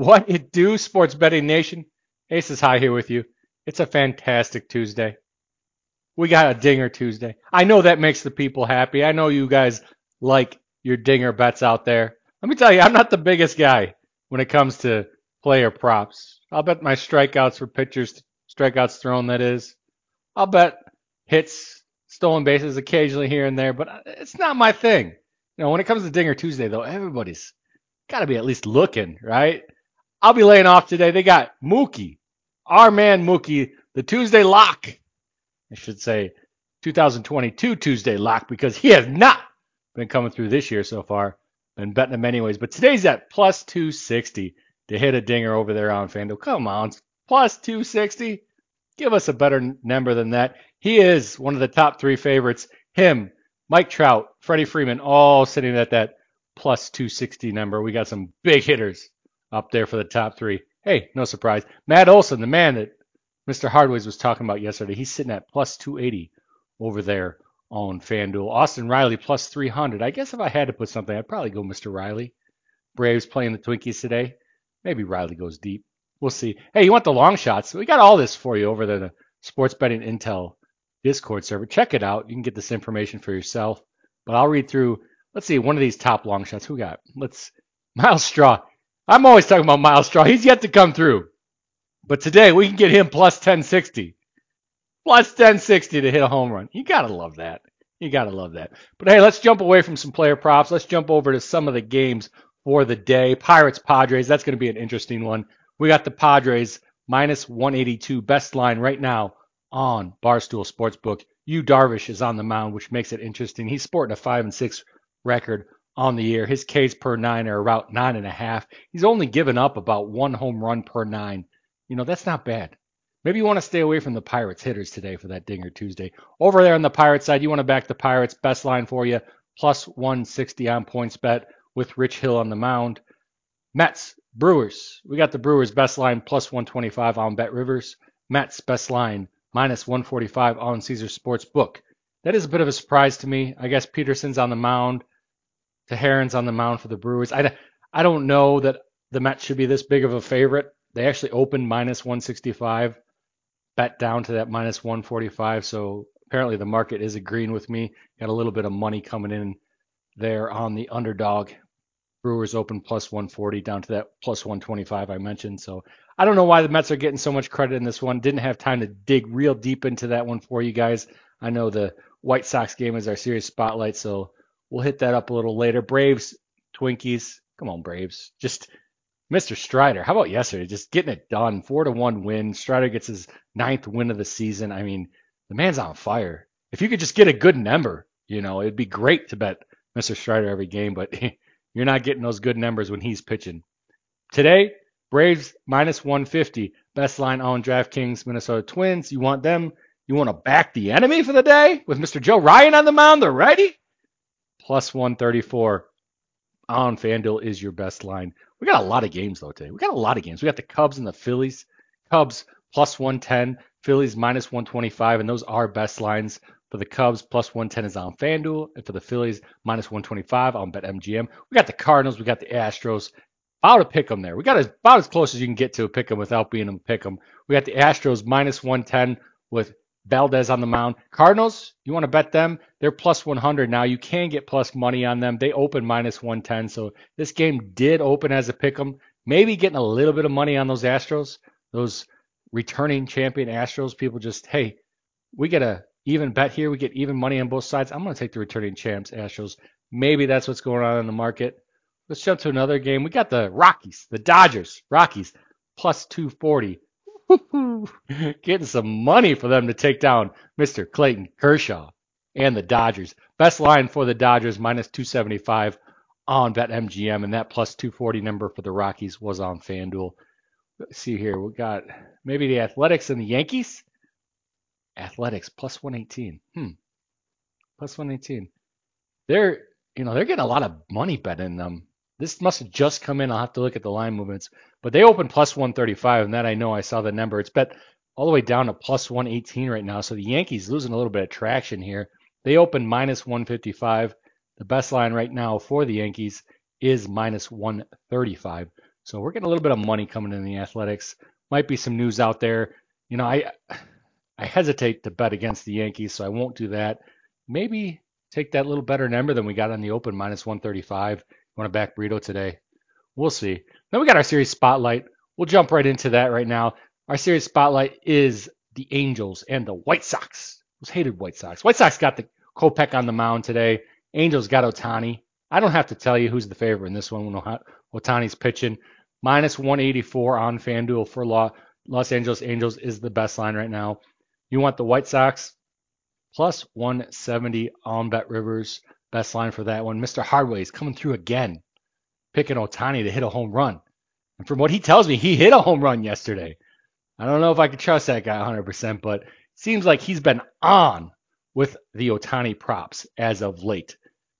What it do, Sports Betting Nation? Aces High here with you. It's a fantastic Tuesday. We got a dinger Tuesday. I know that makes the people happy. I know you guys like your dinger bets out there. Let me tell you, I'm not the biggest guy when it comes to player props. I'll bet my strikeouts for pitchers, strikeouts thrown, that is. I'll bet hits, stolen bases occasionally here and there, but it's not my thing. You know, when it comes to Dinger Tuesday, though, everybody's got to be at least looking, right? I'll be laying off today. They got Mookie, our man Mookie, the Tuesday lock. I should say 2022 Tuesday lock because he has not been coming through this year so far. Been betting him anyways. But today's at plus 260 to hit a dinger over there on FanDuel. Come on, plus 260. Give us a better number than that. He is one of the top three favorites. Him, Mike Trout, Freddie Freeman, all sitting at that plus 260 number. We got some big hitters up there for the top three. Hey, no surprise. Matt Olson, the man that Mr. Hardways was talking about yesterday, he's sitting at plus 280 over there on FanDuel. Austin Riley plus 300. I guess if I had to put something, I'd probably go Mr. Riley. Braves playing the Twinkies today. Maybe Riley goes deep. We'll see. Hey, you want the long shots? We got all this for you over there, the Sports Betting Intel Discord server. Check it out. You can get this information for yourself. But I'll read through. Let's see one of these top long shots. Who got? Let's Myles Straw. I'm always talking about Myles Straw. He's yet to come through. But today we can get him plus 1060. Plus 1060 to hit a home run. You got to love that. You got to love that. But hey, let's jump away from some player props. Let's jump over to some of the games for the day. Pirates Padres. That's going to be an interesting one. We got the Padres minus 182 best line right now on Barstool Sportsbook. Yu Darvish is on the mound, which makes it interesting. He's sporting a five and six record on the year. His Ks per nine are about nine and a half. He's only given up about one home run per nine. You know, that's not bad. Maybe you want to stay away from the Pirates hitters today for that Dinger Tuesday. Over there on the Pirates side, you want to back the Pirates. Best line for you, plus 160 on PointsBet with Rich Hill on the mound. Mets, Brewers. We got the Brewers best line plus 125 on Bet Rivers. Mets best line minus 145 on Caesar Sports Book. That is a bit of a surprise to me. I guess Peterson's on the mound. Heron's on the mound for the Brewers. I, I don't know that the Mets should be this big of a favorite. They actually opened minus 165, bet down to that minus 145. So apparently the market is agreeing with me. Got a little bit of money coming in there on the underdog. Brewers open plus 140 down to that plus 125 I mentioned. So I don't know why the Mets are getting so much credit in this one. Didn't have time to dig real deep into that one for you guys. I know the White Sox game is our series spotlight, so we'll hit that up a little later. Braves, Twinkies. Come on, Braves. Just Mr. Strider. How about yesterday? Just getting it done. Four to one win. Strider gets his ninth win of the season. I mean, the man's on fire. If you could just get a good number, you know, it'd be great to bet Mr. Strider every game, but you're not getting those good numbers when he's pitching. Today, Braves minus 150. Best line on DraftKings, Minnesota Twins. You want them? You want to back the enemy for the day with Mr. Joe Ryan on the mound, the righty? Plus 134 on FanDuel is your best line. We got a lot of games though today. We got a lot of games. We got the Cubs and the Phillies. Cubs plus 110, Phillies minus 125, and those are best lines. For the Cubs, plus 110 is on FanDuel, and for the Phillies, minus 125 on BetMGM. We got the Cardinals, we got the Astros, about a pick them there. We got as, about as close as you can get to a pick them without being a pick them. We got the Astros minus 110 with Valdez on the mound. Cardinals, you want to bet them? They're plus 100 now. You can get plus money on them. They open minus 110. So this game did open as a pick them. Maybe getting a little bit of money on those Astros, those returning champion Astros. People just, hey, we get a even bet here. We get even money on both sides. I'm going to take the returning champs Astros. Maybe that's what's going on in the market. Let's jump to another game. We got the Rockies, the Dodgers, Rockies, plus 240. Getting some money for them to take down Mr. Clayton Kershaw and the Dodgers. Best line for the Dodgers, minus 275 on BetMGM, and that plus 240 number for the Rockies was on FanDuel. Let's see here. We got maybe the Athletics and the Yankees. Athletics plus 118. Hmm. Plus 118. They're, you know, they're getting a lot of money bet in them. This must have just come in. I'll have to look at the line movements. But they opened plus 135, and that I know I saw the number. It's bet all the way down to plus 118 right now. So the Yankees losing a little bit of traction here. They opened minus 155. The best line right now for the Yankees is minus 135. So we're getting a little bit of money coming in the athletics. Might be some news out there. You know, I I hesitate to bet against the Yankees, so I won't do that. Maybe take that little better number than we got on the open, minus 135. Want to back Brito today? We'll see. Then we got our series spotlight. We'll jump right into that right now. Our series spotlight is the Angels and the White Sox. Those hated White Sox. White Sox got the Kopech on the mound today. Angels got Ohtani. I don't have to tell you who's the favorite in this one when Ohtani's pitching. Minus 184 on FanDuel for Los Angeles Angels is the best line right now. You want the White Sox plus 170 on Bet Rivers. Best line for that one. Mr. Hardway is coming through again, picking Ohtani to hit a home run. And from what he tells me, he hit a home run yesterday. I don't know if I could trust that guy 100%, but seems like he's been on with the Ohtani props as of late.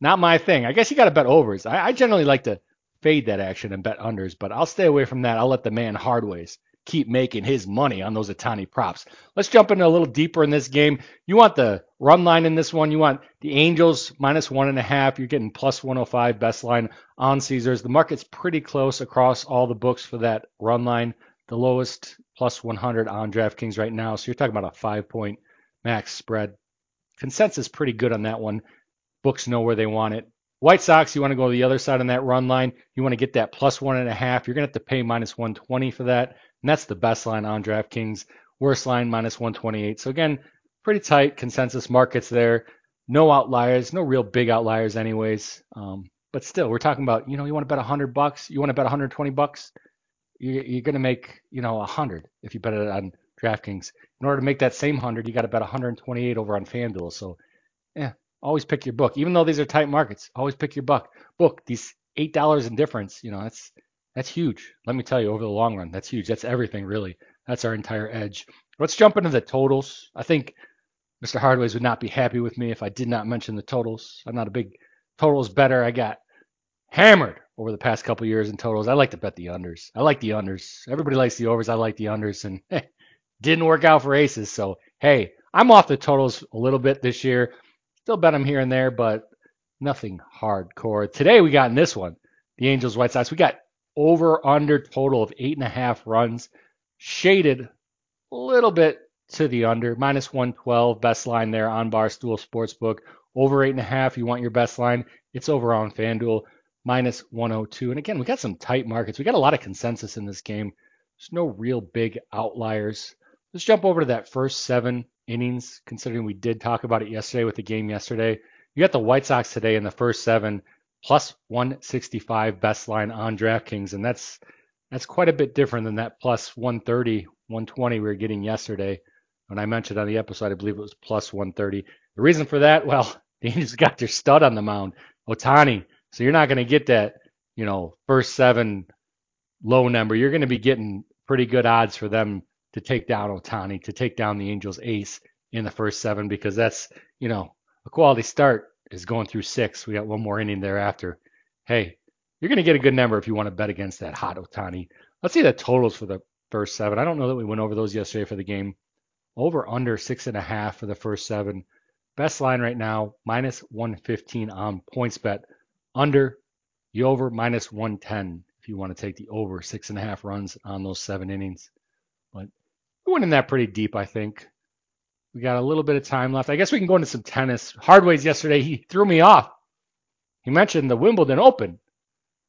Not my thing. I guess you got to bet overs. I, I, generally like to fade that action and bet unders, but I'll stay away from that. I'll let the man Hardways keep making his money on those Ohtani props. Let's jump in a little deeper in this game. You want the run line in this one. You want the Angels minus one and a half. You're getting plus 105 best line on Caesars. The market's pretty close across all the books for that run line. The lowest plus 100 on DraftKings right now. So you're talking about a five point max spread. Consensus pretty good on that one. Books know where they want it. White Sox, you want to go to the other side on that run line. You want to get that plus one and a half. You're going to have to pay minus 120 for that. And that's the best line on DraftKings. Worst line, minus 128. So again, pretty tight consensus markets there. No outliers, no real big outliers anyways. Um, but still, we're talking about, you know, you want to bet 100 bucks, you want to bet 120 bucks you're going to make you know a hundred if you bet it on DraftKings. In order to make that same hundred, you got to bet 128 over on FanDuel. So, yeah, always pick your book. Even though these are tight markets, always pick your book. Book these eight dollars in difference. You know that's that's huge. Let me tell you, over the long run, that's huge. That's everything really. That's our entire edge. Let's jump into the totals. I think Mr. Hardways would not be happy with me if I did not mention the totals. I'm not a big totals better. I got hammered over the past couple years in totals. I like to bet the unders. I like the unders. Everybody likes the overs. I like the unders, and didn't work out for aces. So hey, I'm off the totals a little bit this year. Still bet them here and there, but nothing hardcore. Today we got in this one, the Angels White Sox. We got over under total of eight and a half runs, shaded a little bit to the under, minus 112, best line there on Barstool Sportsbook. Over eight and a half, you want your best line. It's over on FanDuel minus 102. And again, we got some tight markets. We got a lot of consensus in this game. There's no real big outliers. Let's jump over to that first seven innings, considering we did talk about it yesterday with the game yesterday. You got the White Sox today in the first seven, plus 165 best line on DraftKings, and that's that's quite a bit different than that plus 130, 120 we were getting yesterday. When I mentioned on the episode, I believe it was plus 130. The reason for that, well, the Angels got their stud on the mound, Ohtani. so you're not going to get that, you know, first seven low number. You're going to be getting pretty good odds for them to take down Ohtani, to take down the Angels ace in the first seven, because that's, you know, a quality start is going through six. We got one more inning thereafter. Hey, you're going to get a good number if you want to bet against that hot Ohtani. Let's see the totals for the first seven. I don't know that we went over those yesterday for the game. Over under six and a half for the first seven. Best line right now, minus 115 on PointsBet. Under the over minus 110 if you want to take the over six and a half runs on those seven innings. We went in that pretty deep, I think. We got a little bit of time left. I guess we can go into some tennis. Hardways yesterday, he threw me off. He mentioned the Wimbledon Open.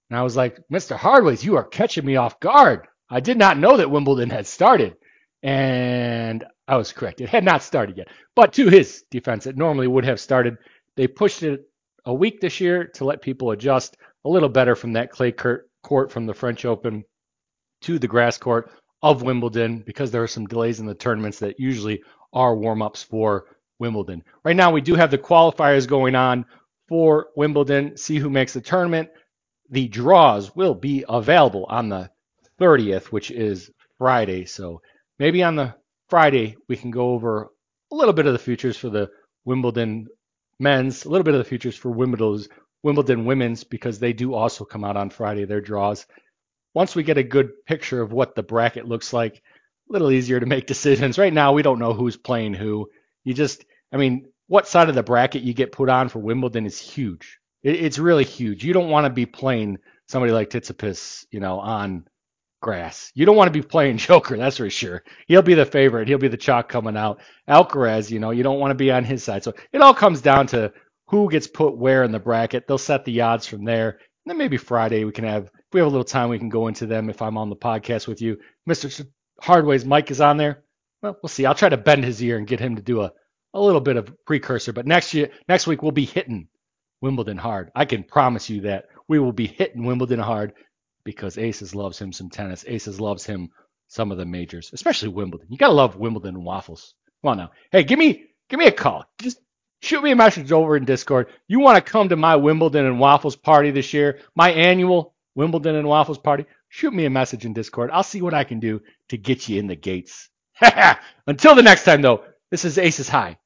And I was like, Mr. Hardways, you are catching me off guard. I did not know that Wimbledon had started. And I was correct. It had not started yet. But to his defense, it normally would have started. They pushed it a week this year to let people adjust a little better from that clay court from the French Open to the grass court of Wimbledon because there are some delays in the tournaments that usually are warm ups for Wimbledon. Right now, we do have the qualifiers going on for Wimbledon. See who makes the tournament. The draws will be available on the 30th, which is Friday. So maybe on the Friday, we can go over a little bit of the futures for the Wimbledon men's, a little bit of the futures for Wimbledon's Wimbledon women's because they do also come out on Friday, their draws. Once we get a good picture of what the bracket looks like, a little easier to make decisions. Right now, we don't know who's playing who. You just, I mean, what side of the bracket you get put on for Wimbledon is huge. it's really huge. You don't want to be playing somebody like Tsitsipas, you know, on grass. You don't want to be playing Joker, that's for sure. He'll be the favorite. He'll be the chalk coming out. Alcaraz, you know, you don't want to be on his side. So it all comes down to who gets put where in the bracket. They'll set the odds from there. Then maybe Friday we can have, if we have a little time, we can go into them if I'm on the podcast with you. Mr. Hardway's mic is on there. Well, we'll see. I'll try to bend his ear and get him to do a, a little bit of precursor. But next year, next week we'll be hitting Wimbledon hard. I can promise you that we will be hitting Wimbledon hard because Aces loves him some tennis. Aces loves him some of the majors, especially Wimbledon. You gotta love Wimbledon and waffles. Come on now. Hey, give me give me a call. Just shoot me a message over in Discord. You want to come to my Wimbledon and waffles party this year, my annual Wimbledon and waffles party? Shoot me a message in Discord. I'll see what I can do to get you in the gates. Until the next time, though, this is Aces High